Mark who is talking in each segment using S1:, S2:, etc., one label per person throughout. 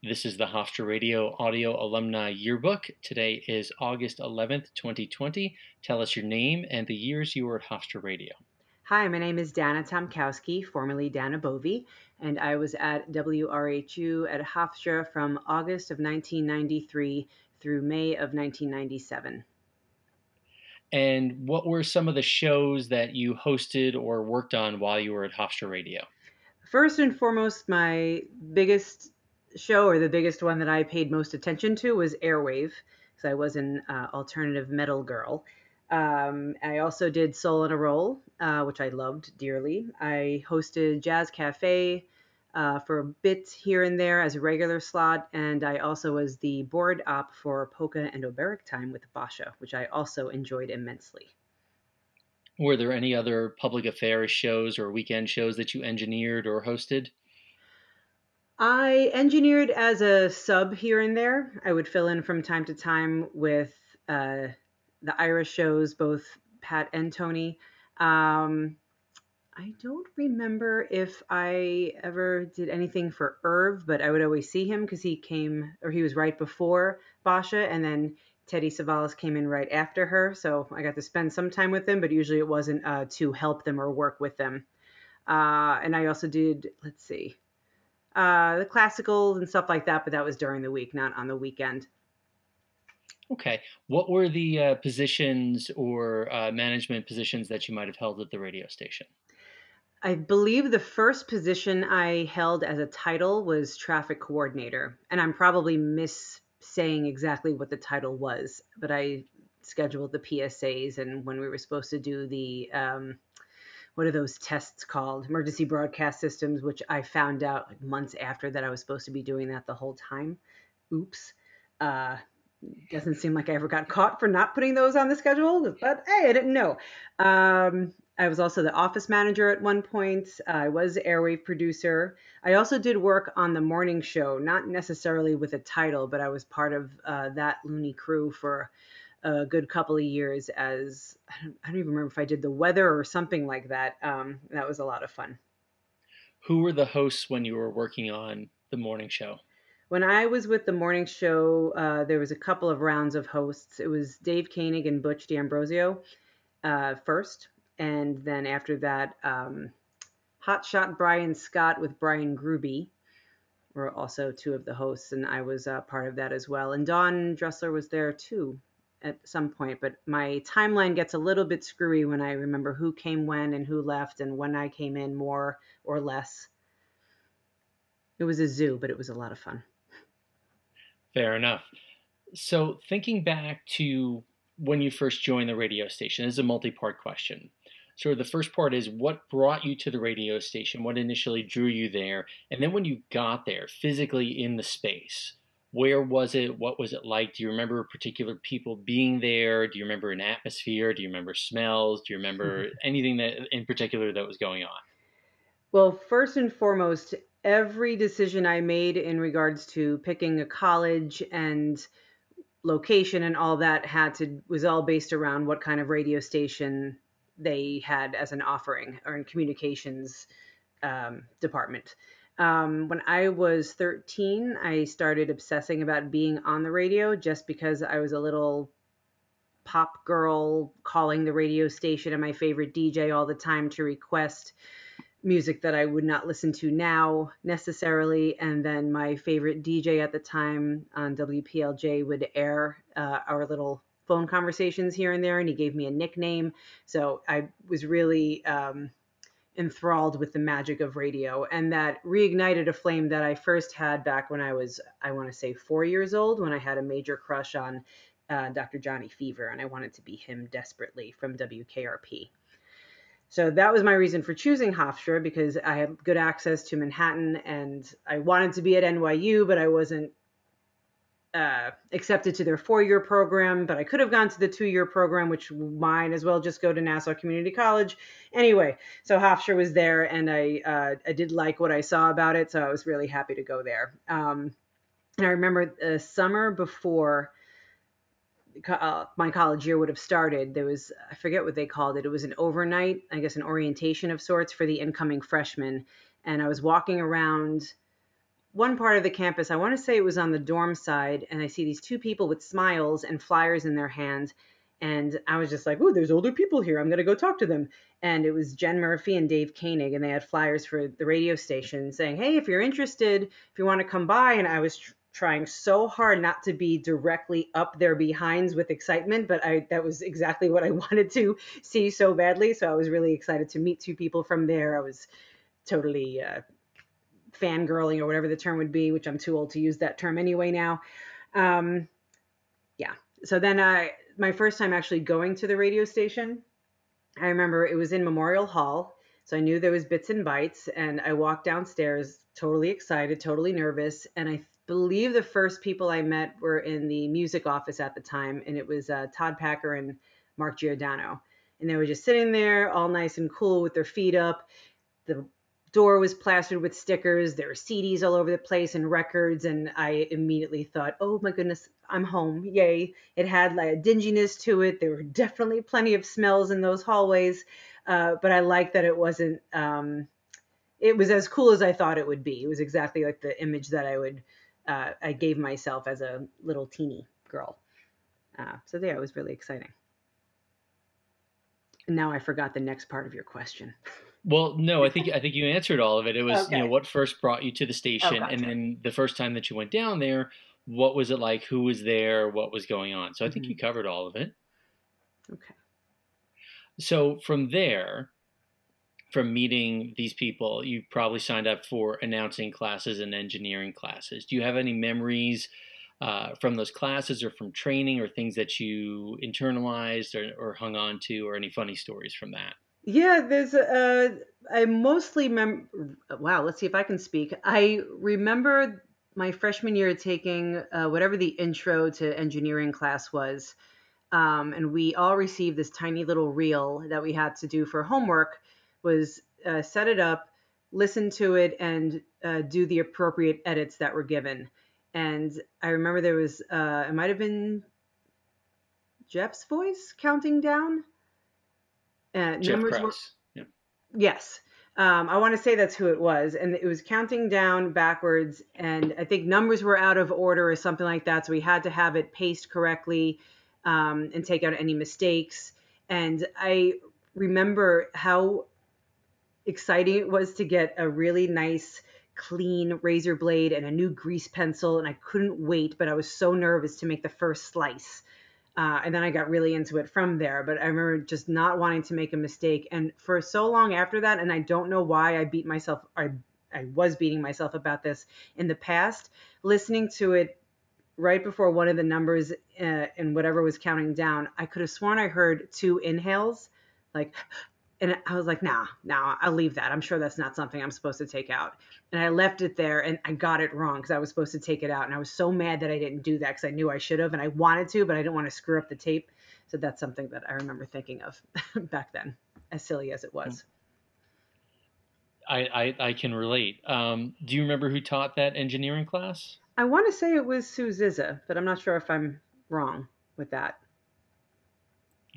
S1: This is the Hofstra Radio Audio Alumni Yearbook. Today is August 11th, 2020. Tell us your name and the years you were at Hofstra Radio.
S2: Hi, my name is Dana Tomkowski, formerly Dana Bove, and I was at WRHU at Hofstra from August of 1993 through May of 1997.
S1: And what were some of the shows that you hosted or worked on while you were at Hofstra Radio?
S2: First and foremost, my biggest show or the biggest one that I paid most attention to was Airwave because I was an uh, alternative metal girl. Um, I also did Soul on a Roll, uh, which I loved dearly. I hosted Jazz Cafe uh, for a bit here and there as a regular slot, and I also was the board op for Polka and Oberek Time with Basha, which I also enjoyed immensely.
S1: Were there any other public affairs shows or weekend shows that you engineered or hosted?
S2: I engineered as a sub here and there. I would fill in from time to time with uh, the Irish shows, both Pat and Tony. Um, I don't remember if I ever did anything for Irv, but I would always see him because he came or he was right before Basha, and then Teddy Savalas came in right after her. So I got to spend some time with them, but usually it wasn't uh, to help them or work with them. Uh, and I also did, let's see, uh, the classicals and stuff like that, but that was during the week, not on the weekend.
S1: Okay. What were the uh, positions or uh, management positions that you might have held at the radio station?
S2: I believe the first position I held as a title was traffic coordinator, and I'm probably miss saying exactly what the title was, but I scheduled the PSAs and when we were supposed to do the um, what are those tests called? Emergency broadcast systems, which I found out months after that I was supposed to be doing that the whole time. Oops. Uh, doesn't seem like I ever got caught for not putting those on the schedule, but hey, I didn't know. Um, I was also the office manager at one point. I was airwave producer. I also did work on the morning show, not necessarily with a title, but I was part of uh, that loony crew for a good couple of years as I don't, I don't, even remember if I did the weather or something like that. Um, that was a lot of fun.
S1: Who were the hosts when you were working on the morning show?
S2: When I was with the morning show, uh, there was a couple of rounds of hosts. It was Dave Koenig and Butch D'Ambrosio uh, first, and then after that, um, Hotshot Brian Scott with Brian Gruby were also two of the hosts, and I was uh, part of that as well. And Don Dressler was there too at some point, but my timeline gets a little bit screwy when I remember who came when and who left and when I came in more or less. It was a zoo, but it was a lot of fun.
S1: Fair enough. So, thinking back to when you first joined the radio station, this is a multi part question. So, the first part is what brought you to the radio station? What initially drew you there? And then, when you got there physically in the space, where was it? What was it like? Do you remember particular people being there? Do you remember an atmosphere? Do you remember smells? Do you remember anything that in particular that was going on?
S2: Well, first and foremost, every decision I made in regards to picking a college and location and all that had to was all based around what kind of radio station they had as an offering or in communications um, department. Um, when I was 13, I started obsessing about being on the radio just because I was a little pop girl calling the radio station and my favorite DJ all the time to request music that I would not listen to now necessarily. And then my favorite DJ at the time on WPLJ would air uh, our little phone conversations here and there, and he gave me a nickname. So I was really um, enthralled with the magic of radio and that reignited a flame that I first had back when I was I want to say 4 years old when I had a major crush on uh, Dr. Johnny Fever and I wanted to be him desperately from WKRP. So that was my reason for choosing Hofstra because I had good access to Manhattan and I wanted to be at NYU but I wasn't uh, accepted to their four year program, but I could have gone to the two year program, which might as well just go to Nassau Community College. Anyway, so Hofstra was there, and I uh, I did like what I saw about it, so I was really happy to go there. Um, and I remember the summer before uh, my college year would have started, there was I forget what they called it. It was an overnight, I guess, an orientation of sorts for the incoming freshmen, and I was walking around one part of the campus. I want to say it was on the dorm side, and I see these two people with smiles and flyers in their hand. And I was just like, "Oh, there's older people here. I'm gonna go talk to them." And it was Jen Murphy and Dave Koenig, and they had flyers for the radio station saying, "Hey, if you're interested, if you want to come by." And I was tr- trying so hard not to be directly up their behinds with excitement, but I that was exactly what I wanted to see so badly. So I was really excited to meet two people from there. I was totally uh, fangirling or whatever the term would be, which I'm too old to use that term anyway now. Um, yeah. So then I, my first time actually going to the radio station, I remember it was in Memorial Hall. So I knew there was bits and bytes, and I walked downstairs totally excited, totally nervous. And I believe the first people I met were in the music office at the time, and it was uh, Todd Packer and Mark Giordano. And they were just sitting there all nice and cool with their feet up. The door was plastered with stickers. There were CDs all over the place and records. And I immediately thought, oh my goodness, I'm home. Yay. It had like a dinginess to it. There were definitely plenty of smells in those hallways. Uh, but I liked that it wasn't, um, it was as cool as I thought it would be. It was exactly like the image that I would, uh, I gave myself as a little teeny girl. Uh, so yeah, it was really exciting. And now I forgot the next part of your question.
S1: Well, no, I think I think you answered all of it. It was okay. you know what first brought you to the station, oh, gotcha. and then the first time that you went down there, what was it like? Who was there? What was going on? So I think mm-hmm. you covered all of it.
S2: Okay.
S1: So from there, from meeting these people, you probably signed up for announcing classes and engineering classes. Do you have any memories uh, from those classes or from training or things that you internalized or, or hung on to, or any funny stories from that?
S2: Yeah, there's uh I mostly mem wow, let's see if I can speak. I remember my freshman year taking uh, whatever the intro to engineering class was. Um, and we all received this tiny little reel that we had to do for homework was uh, set it up, listen to it, and uh, do the appropriate edits that were given. And I remember there was, uh, it might have been Jeff's voice counting down.
S1: Uh, Jeff numbers were, yeah.
S2: Yes. Um, I want to say that's who it was. And it was counting down backwards. And I think numbers were out of order or something like that. So we had to have it paced correctly um, and take out any mistakes. And I remember how exciting it was to get a really nice, clean razor blade and a new grease pencil. And I couldn't wait, but I was so nervous to make the first slice. Uh, and then I got really into it from there. But I remember just not wanting to make a mistake. And for so long after that, and I don't know why I beat myself, I, I was beating myself about this in the past, listening to it right before one of the numbers uh, and whatever was counting down, I could have sworn I heard two inhales, like and I was like, nah, nah, I'll leave that. I'm sure that's not something I'm supposed to take out. And I left it there and I got it wrong because I was supposed to take it out. And I was so mad that I didn't do that because I knew I should have and I wanted to, but I didn't want to screw up the tape. So that's something that I remember thinking of back then, as silly as it was.
S1: I, I, I can relate. Um, do you remember who taught that engineering class?
S2: I want to say it was Sue Zizza, but I'm not sure if I'm wrong with that.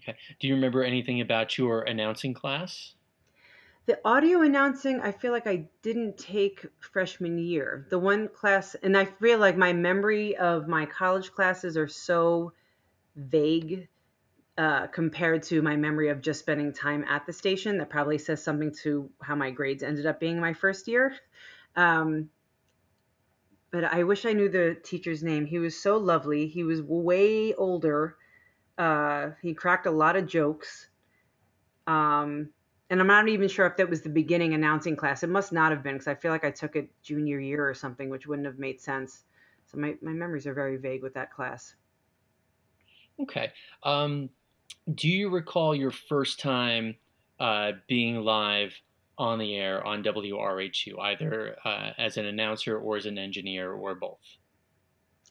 S1: Okay. Do you remember anything about your announcing class?
S2: The audio announcing, I feel like I didn't take freshman year. The one class, and I feel like my memory of my college classes are so vague uh, compared to my memory of just spending time at the station. That probably says something to how my grades ended up being my first year. Um, but I wish I knew the teacher's name. He was so lovely. He was way older uh, he cracked a lot of jokes. Um, and I'm not even sure if that was the beginning announcing class. It must not have been because I feel like I took it junior year or something, which wouldn't have made sense. So my, my memories are very vague with that class.
S1: Okay. Um, do you recall your first time uh, being live on the air on WRHU, either uh, as an announcer or as an engineer or both?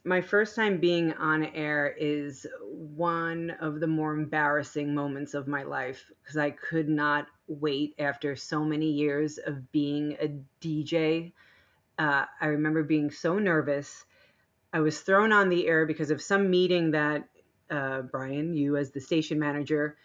S2: My first time being on air is one of the more embarrassing moments of my life because I could not wait after so many years of being a DJ. Uh, I remember being so nervous. I was thrown on the air because of some meeting that uh, Brian, you as the station manager,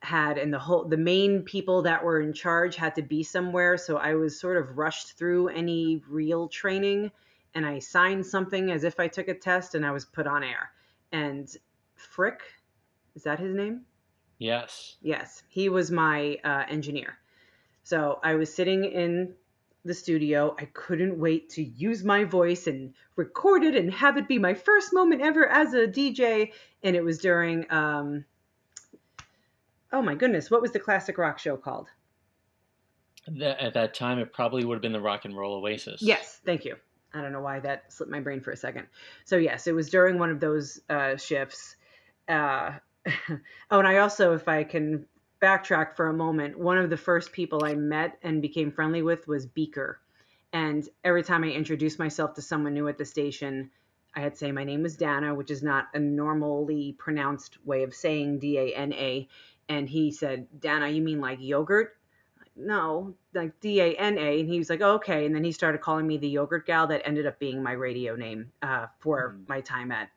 S2: had, and the whole the main people that were in charge had to be somewhere. So I was sort of rushed through any real training and I signed something as if I took a test and I was put on air. And Frick, is that his name?
S1: Yes.
S2: Yes, he was my uh, engineer. So I was sitting in the studio. I couldn't wait to use my voice and record it and have it be my first moment ever as a DJ. And it was during, um, oh my goodness, what was the classic rock show called?
S1: At that time, it probably would have been the Rock and Roll Oasis.
S2: Yes, thank you. I don't know why that slipped my brain for a second. So yes, it was during one of those uh, shifts. Uh, oh, and I also, if I can backtrack for a moment, one of the first people I met and became friendly with was Beaker. And every time I introduced myself to someone new at the station, I had to say my name was Dana, which is not a normally pronounced way of saying D A N A. And he said, Dana, you mean like yogurt? No, like D A N A. And he was like, oh, okay. And then he started calling me the yogurt gal that ended up being my radio name uh, for mm. my time at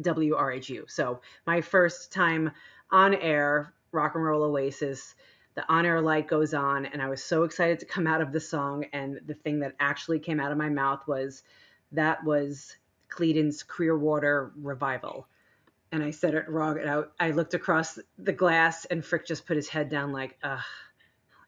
S2: WRHU. So my first time on air, Rock and Roll Oasis, the on air light goes on. And I was so excited to come out of the song. And the thing that actually came out of my mouth was that was Creedence Clearwater Revival. And I said it wrong. And I, I looked across the glass, and Frick just put his head down, like, ugh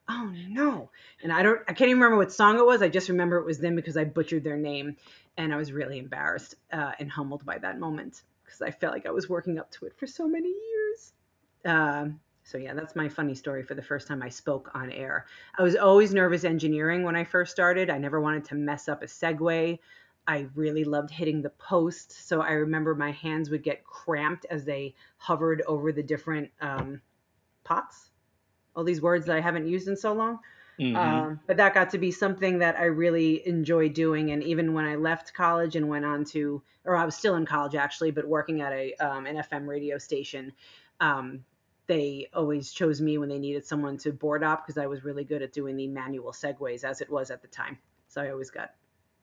S2: oh no. And i don't i can't even remember what song it was. I just remember it was them because i butchered their name. And i was really embarrassed uh, and humbled by that moment because i felt like i was working up to it for so many years. Um, so yeah that's my funny story for the first time i spoke on air. I was always nervous engineering when i first started. I never wanted to mess up a segue. I really loved hitting the post. So I remember my hands would get cramped as they hovered over the different um, pots all these words that I haven't used in so long. Mm-hmm. Um, but that got to be something that I really enjoy doing. And even when I left college and went on to, or I was still in college actually, but working at a um, an FM radio station, um, they always chose me when they needed someone to board up because I was really good at doing the manual segues as it was at the time. So I always got,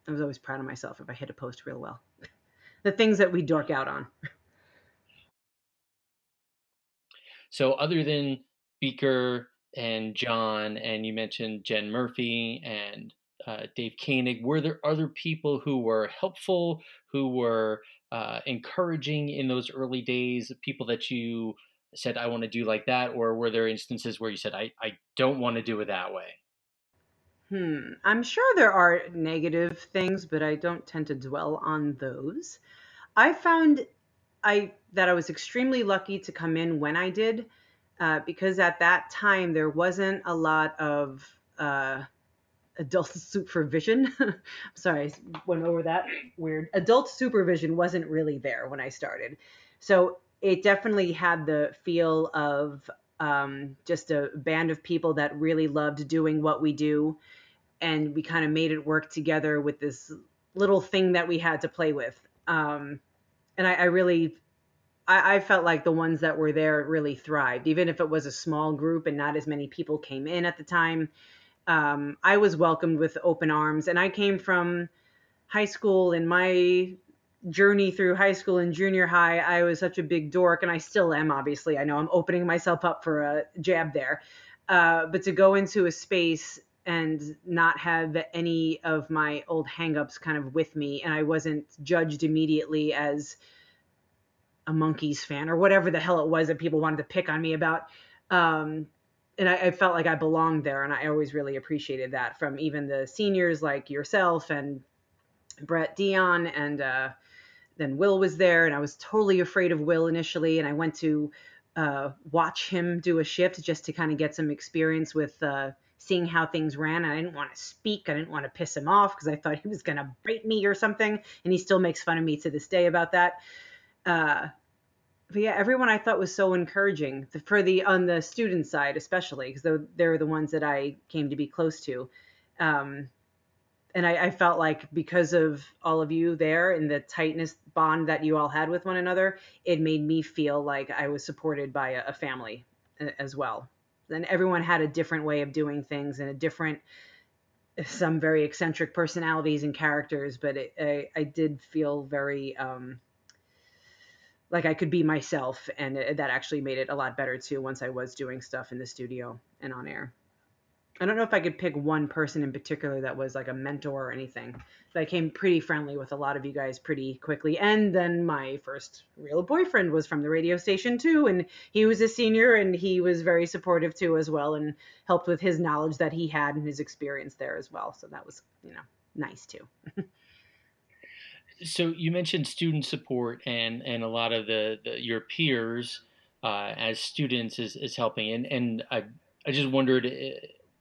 S2: I was always proud of myself if I hit a post real well. the things that we dork out on.
S1: So other than Beaker and John, and you mentioned Jen Murphy and uh, Dave Koenig. Were there other people who were helpful, who were uh, encouraging in those early days? People that you said, I want to do like that? Or were there instances where you said, I, I don't want to do it that way?
S2: Hmm. I'm sure there are negative things, but I don't tend to dwell on those. I found I that I was extremely lucky to come in when I did uh, because at that time there wasn't a lot of uh, adult supervision. sorry, I went over that weird. Adult supervision wasn't really there when I started. So it definitely had the feel of um, just a band of people that really loved doing what we do. And we kind of made it work together with this little thing that we had to play with. Um, and I, I really I, I, felt like the ones that were there really thrived, even if it was a small group and not as many people came in at the time. Um, I was welcomed with open arms, and I came from high school. In my journey through high school and junior high, I was such a big dork, and I still am. Obviously, I know I'm opening myself up for a jab there, uh, but to go into a space and not have any of my old hangups kind of with me, and I wasn't judged immediately as a Monkees fan or whatever the hell it was that people wanted to pick on me about. Um, and I, I, felt like I belonged there, and I always really appreciated that from even the seniors like yourself and Brett Dion, and uh, then Will was there, and I was totally afraid of Will initially, and I went to uh, watch him do a shift just to kind of get some experience with uh, seeing how things ran. I didn't want to speak, I didn't want to piss him off because I thought he was going to bite me or something, and he still makes fun of me to this day about that uh, but yeah, everyone I thought was so encouraging for the on the student side, especially because they're, they're the ones that I came to be close to. Um, and I, I, felt like because of all of you there and the tightness bond that you all had with one another, it made me feel like I was supported by a, a family as well. And everyone had a different way of doing things and a different, some very eccentric personalities and characters, but it, I, I did feel very um, like I could be myself, and that actually made it a lot better too. Once I was doing stuff in the studio and on air. I don't know if I could pick one person in particular that was like a mentor or anything. But I came pretty friendly with a lot of you guys pretty quickly. And then my first real boyfriend was from the radio station too. And he was a senior and he was very supportive too as well and helped with his knowledge that he had and his experience there as well. So that was, you know, nice too.
S1: so you mentioned student support and, and a lot of the, the your peers uh, as students is, is helping. And, and I, I just wondered, eh,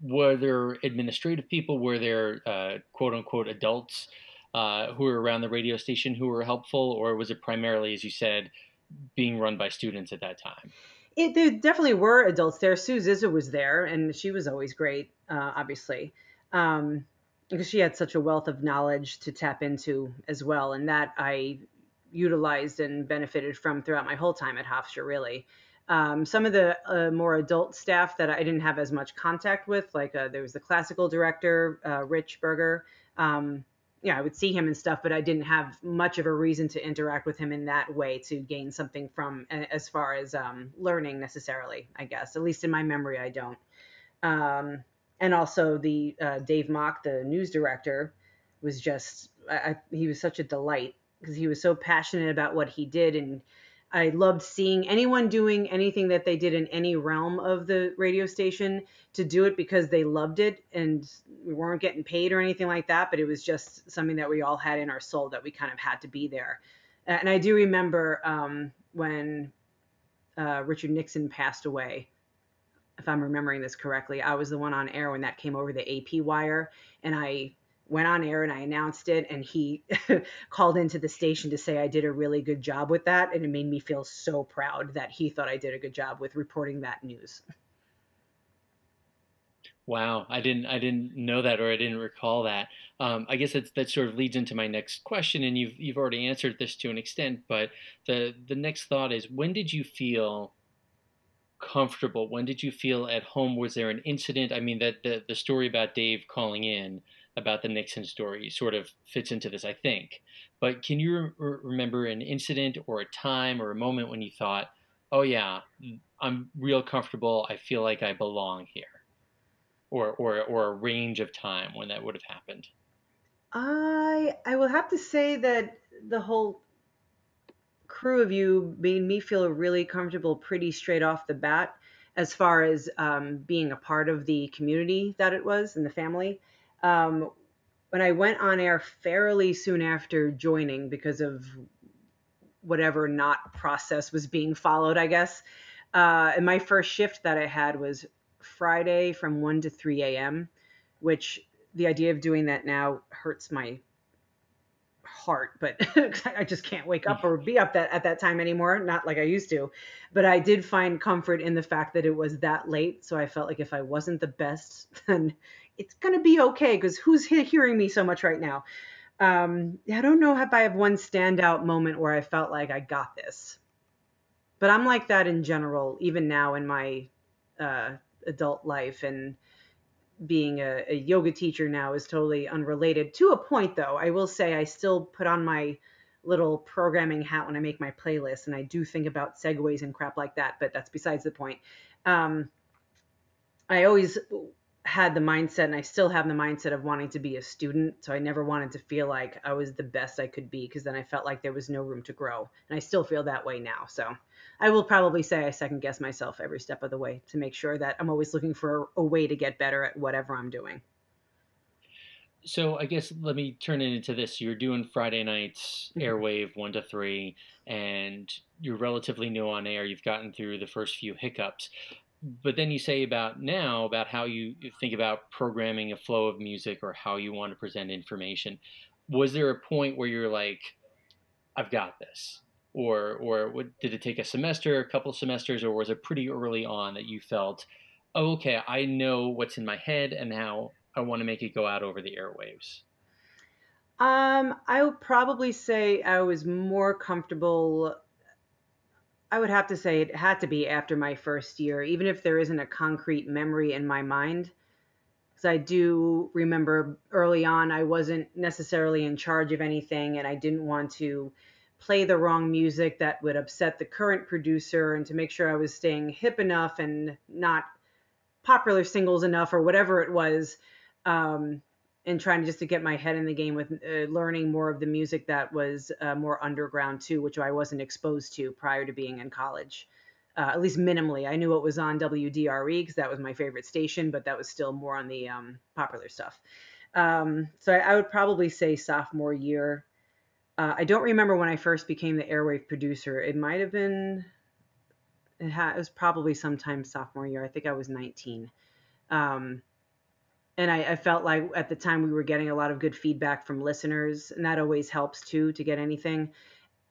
S1: were there administrative people? Were there uh, quote unquote adults uh, who were around the radio station who were helpful, or was it primarily, as you said, being run by students at that time?
S2: It, there definitely were adults there. Sue Zizza was there, and she was always great, uh, obviously, um, because she had such a wealth of knowledge to tap into as well, and that I utilized and benefited from throughout my whole time at Hofstra, really. Um, some of the uh, more adult staff that I didn't have as much contact with, like uh, there was the classical director, uh, Rich Berger. Um, yeah, I would see him and stuff, but I didn't have much of a reason to interact with him in that way to gain something from as far as um, learning necessarily, I guess. At least in my memory, I don't. And also the uh, Dave Mock, the news director, was just I, he was such a delight because he was so passionate about what he did and I loved seeing anyone doing anything that they did in any realm of the radio station to do it because they loved it and we weren't getting paid or anything like that, but it was just something that we all had in our soul that we kind of had to be there. And I do remember um, when uh, Richard Nixon passed away, if I'm remembering this correctly, I was the one on air when that came over the AP wire, and I went on air and I announced it, and he called into the station to say I did a really good job with that, and it made me feel so proud that he thought I did a good job with reporting that news.
S1: Wow, I didn't I didn't know that or I didn't recall that. Um, I guess that that sort of leads into my next question, and you've you've already answered this to an extent. But the the next thought is, when did you feel comfortable? When did you feel at home? Was there an incident? I mean, that the the story about Dave calling in about the Nixon story sort of fits into this, I think. But can you re- remember an incident or a time or a moment when you thought, "Oh yeah, mm, I'm real comfortable. I feel like I belong here," or or or a range of time when that would have happened?
S2: I I will have to say that the whole crew of you made me feel really comfortable pretty straight off the bat as far as um, being a part of the community that it was and the family um, when I went on air fairly soon after joining because of whatever not process was being followed, I guess. Uh, and my first shift that I had was Friday from 1 to 3 a.m., which the idea of doing that now hurts my heart, but I just can't wake up or be up that at that time anymore, not like I used to. But I did find comfort in the fact that it was that late, so I felt like if I wasn't the best, then it's going to be okay because who's hearing me so much right now? Um, I don't know if I have one standout moment where I felt like I got this, but I'm like that in general, even now in my uh, adult life and being a, a, yoga teacher now is totally unrelated. To a point though i will say i still put on my little programming hat when i make my playlist and i do think about segues and crap like that but that's besides the point. Um, i always had the mindset and I still have the mindset of wanting to be a student. So I never wanted to feel like I was the best I could be because then I felt like there was no room to grow. And I still feel that way now. So I will probably say I second guess myself every step of the way to make sure that I'm always looking for a way to get better at whatever I'm doing.
S1: So I guess let me turn it into this. You're doing Friday nights mm-hmm. airwave one to three, and you're relatively new on air. You've gotten through the first few hiccups but then you say about now about how you think about programming a flow of music or how you want to present information was there a point where you're like i've got this or or what, did it take a semester a couple semesters or was it pretty early on that you felt oh, okay i know what's in my head and how i want to make it go out over the airwaves
S2: um i would probably say i was more comfortable I would have to say it had to be after my first year, even if there isn't a concrete memory in my mind. Because I do remember early on, I wasn't necessarily in charge of anything, and I didn't want to play the wrong music that would upset the current producer, and to make sure I was staying hip enough and not popular singles enough or whatever it was. Um, and trying to just to get my head in the game with uh, learning more of the music that was uh, more underground too, which I wasn't exposed to prior to being in college. Uh, at least minimally, I knew what was on WDRE because that was my favorite station, but that was still more on the um, popular stuff. Um, so I, I, would probably say sophomore year. Uh, I don't remember when I first became the airwave producer. It might have been. It, ha- it was probably sometime sophomore year. I think I was 19. Um, and I, I, felt like at the time we were getting a lot of good feedback from listeners, and that always helps too to get anything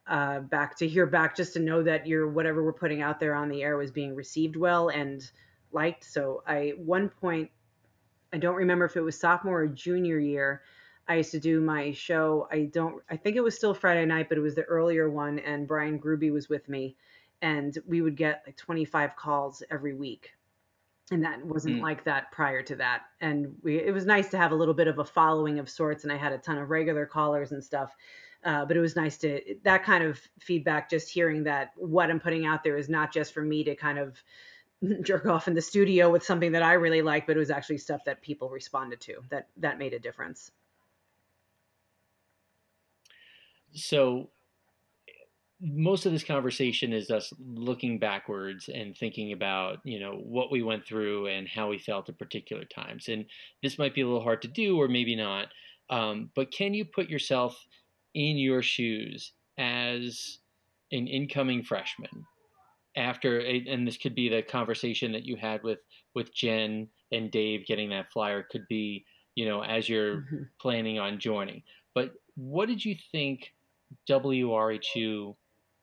S2: uh, back to hear back, just to know that your whatever we're putting out there on the air was being received well and liked. So I one point, I don't remember if it was sophomore or junior year. I used to do my show. I don't. I think it was still Friday night, but it was the earlier one, and Brian Gruby was with me, and we would get like 25 calls every week and that wasn't mm. like that prior to that. And we it was nice to have a little bit of a following of sorts and i had a ton of regular callers and stuff. Uh, but it was nice to that kind of feedback just hearing that what i'm putting out there is not just for me to kind of jerk off in the studio with something that i really like but it was actually stuff that people responded to that that made a difference.
S1: So most of this conversation is us looking backwards and thinking about you know what we went through and how we felt at particular times and this might be a little hard to do or maybe not um, but can you put yourself in your shoes as an incoming freshman after a, and this could be the conversation that you had with with jen and dave getting that flyer could be you know as you're mm-hmm. planning on joining but what did you think wrhu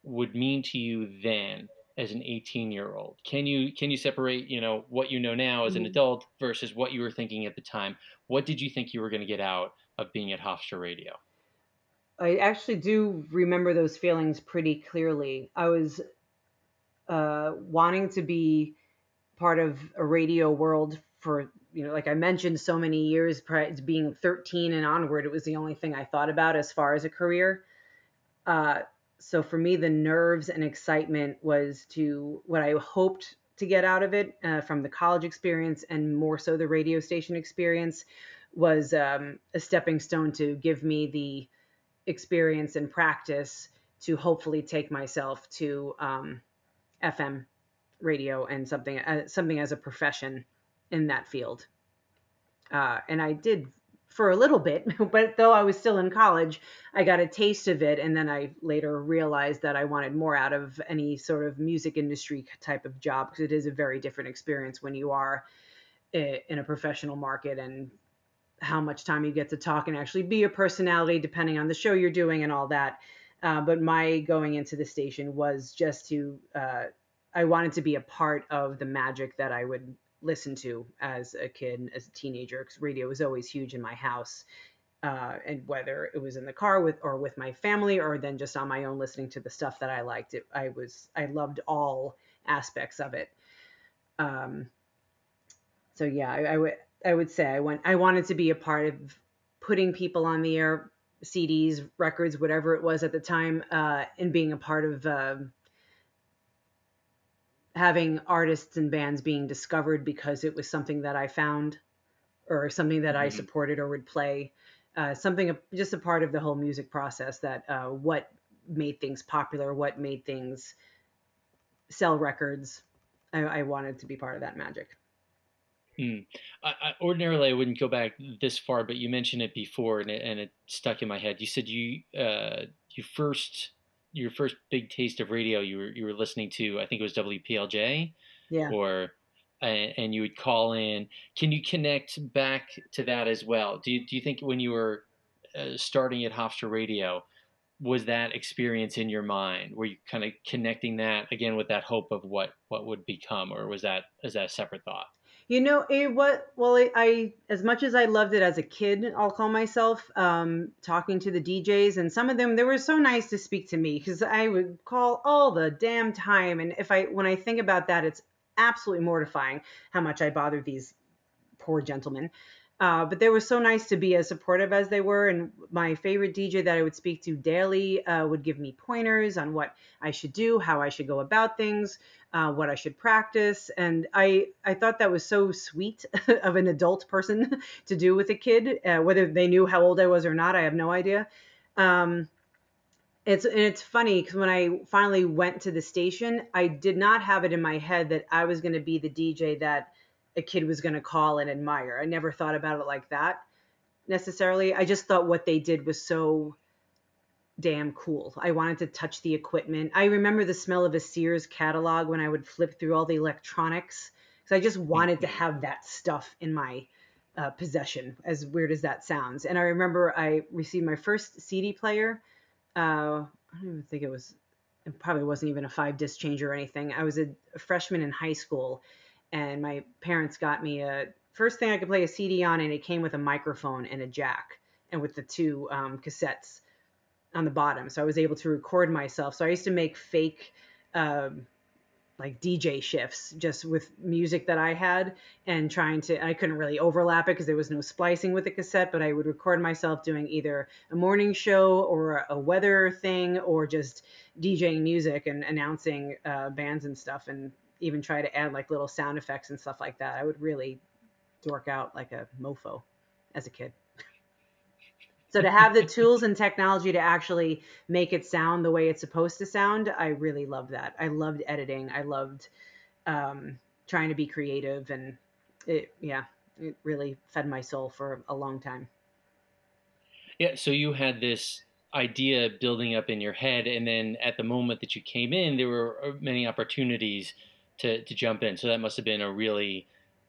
S1: would mean to you then as an 18 year old can you can you separate you know what you know now as an mm-hmm. adult versus what you were thinking at the time? What did you think you were going to get out of being at hofstra radio?
S2: I actually do remember those feelings pretty clearly. I was uh, wanting to be part of a radio world for you know like i mentioned so many years prior to being 13 and onward it was the only thing i thought about as far as a career. Uh, so for me, the nerves and excitement was to what I hoped to get out of it uh, from the college experience and more so the radio station experience was um, a stepping stone to give me the experience and practice to hopefully take myself to um, FM radio and something uh, something as a profession in that field. Uh, and I did for a little bit, but though I was still in college, I got a taste of it. And then I later realized that I wanted more out of any sort of music industry type of job because it is a very different experience when you are in a professional market and how much time you get to talk and actually be a personality depending on the show you're doing and all that. Uh, but my going into the station was just to, uh, I wanted to be a part of the magic that I would listened to as a kid, as a teenager, because radio was always huge in my house. Uh, and whether it was in the car with or with my family or then just on my own listening to the stuff that I liked, it, I was I loved all aspects of it. Um, so yeah, I, I would I would say I went I wanted to be a part of putting people on the air, CDs, records, whatever it was at the time, uh, and being a part of. Uh, having artists and bands being discovered because it was something that I found or something that mm-hmm. I supported or would play. Uh, something just a part of the whole music process that uh, what made things popular, what made things sell records. I, I wanted to be part of that magic.
S1: Hmm. I, I, ordinarily, I wouldn't go back this far, but you mentioned it before, and it, and it stuck in my head. You said you uh, you first your first big taste of radio you were you were listening to I think it was WPLJ
S2: yeah.
S1: or and, and you would call in. Can you connect back to that as well? Do you, do you think when you were uh, starting at Hofstra Radio was that experience in your mind? Were you kind of connecting that again with that hope of what what would become or was that is that a separate thought
S2: you know, it what well, I, I as much as I loved it as a kid, I'll call myself um, talking to the DJs, and some of them they were so nice to speak to me because I would call all the damn time, and if I when I think about that, it's absolutely mortifying how much I bothered these poor gentlemen. Uh, but they were so nice to be as supportive as they were. And my favorite DJ that I would speak to daily uh, would give me pointers on what I should do, how I should go about things, uh, what I should practice. And I, I thought that was so sweet of an adult person to do with a kid, uh, whether they knew how old I was or not, I have no idea. Um, it's and it's funny because when I finally went to the station, I did not have it in my head that I was going to be the DJ that a kid was going to call and admire. I never thought about it like that necessarily. I just thought what they did was so damn cool. I wanted to touch the equipment. I remember the smell of a Sears catalog when I would flip through all the electronics because I just wanted to have that stuff in my uh, possession, as weird as that sounds. And I remember I received my first CD player. Uh, I don't even think it was, it probably wasn't even a five disc changer or anything. I was a, a freshman in high school and my parents got me a first thing I could play a CD on, and it came with a microphone and a jack, and with the two um, cassettes on the bottom. So I was able to record myself. So I used to make fake. Um, like DJ shifts just with music that I had and trying to I couldn't really overlap it because there was no splicing with the cassette but I would record myself doing either a morning show or a weather thing or just DJing music and announcing uh, bands and stuff and even try to add like little sound effects and stuff like that. I would really dork out like a mofo as a kid. so to have the tools and technology to actually make it sound the way it's supposed to sound, I really loved that. I loved editing. I loved um, trying to be creative, and it yeah, it really fed my soul for a long time.
S1: Yeah. So you had this idea building up in your head, and then at the moment that you came in, there were uh, many opportunities to to jump in. So that must have been a really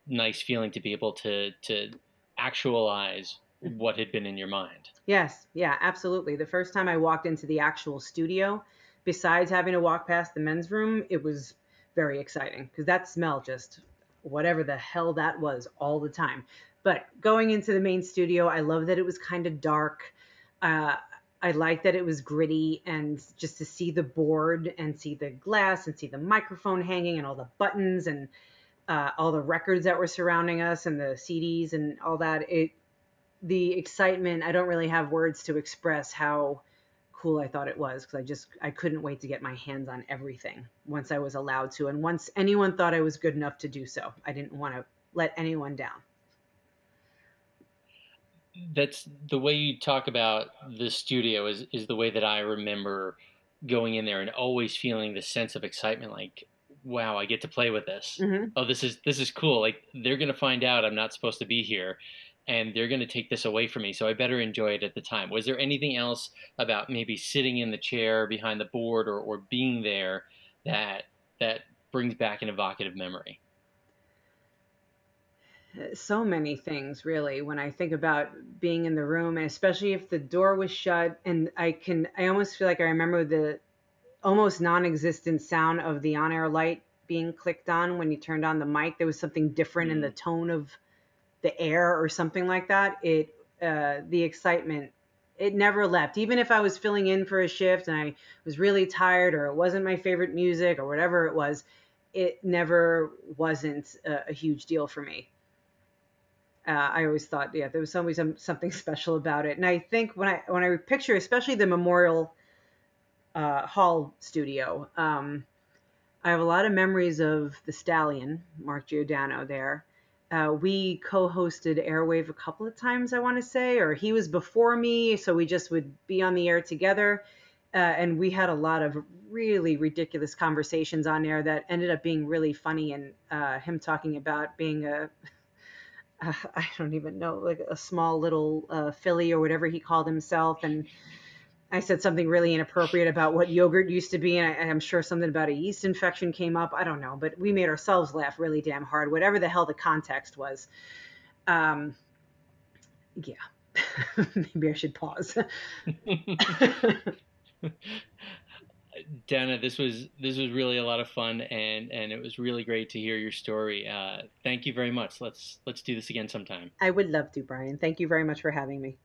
S1: nice feeling to be able to to actualize what had been in your mind.
S2: Yes, yeah, absolutely. The first time I walked into the actual studio, besides having to walk past the men's room, it was very exciting because that smell just whatever the hell that was all the time. But going into the main studio, I love that it was kind of dark. Uh, I liked that it was gritty and just to see the board and see the glass and see the microphone hanging and all the buttons and uh, all the records that were surrounding us and the CDs and all that. It, the excitement, I don't really have words to express how cool I thought it was because I just I couldn't wait to get my hands on everything once I was allowed to and once anyone thought I was good enough to do so. I didn't want to let anyone down
S1: that's the way you talk about the studio is is the way that I remember going in there and always feeling the sense of excitement like wow i get to play with this. Mm-hmm. oh this is this is cool. Like they're going to find out i'm not supposed to be here and they're going to take this away from me so i better enjoy it at the time. Was there anything else about maybe sitting in the chair behind the board or, or being there that that brings back an evocative memory
S2: so many things really when i think about being in the room and especially if the door was shut and i can i almost feel like i remember the almost non-existent sound of the on-air light being clicked on when you turned on the mic there was something different mm. in the mm. tone of the air or something like that it uh, the excitement it never left even if i was filling in for a shift and i was really tired or it wasn't my favorite music or whatever it was it never wasn't a, a huge deal for me uh, I always thought, yeah, there was always some, something special about it. And I think when I when I picture, especially the Memorial uh, Hall studio, um, I have a lot of memories of the Stallion, Mark Giordano. There, uh, we co-hosted Airwave a couple of times, I want to say, or he was before me, so we just would be on the air together. Uh, and we had a lot of really ridiculous conversations on air that ended up being really funny and uh, him talking about being a uh, I don't even know, like a small little uh, filly or whatever he called himself. And I said something really inappropriate about what yogurt used to be. And I, am sure something about a yeast infection came up. I don't know, but we made ourselves laugh really damn hard, whatever the hell the context was. Um, yeah, maybe I should pause.
S1: Dana, this was this was really a lot of fun, and and it was really great to hear your story. Uh, thank you very much. Let's let's do this again sometime.
S2: I would love to, Brian. Thank you very much for having me.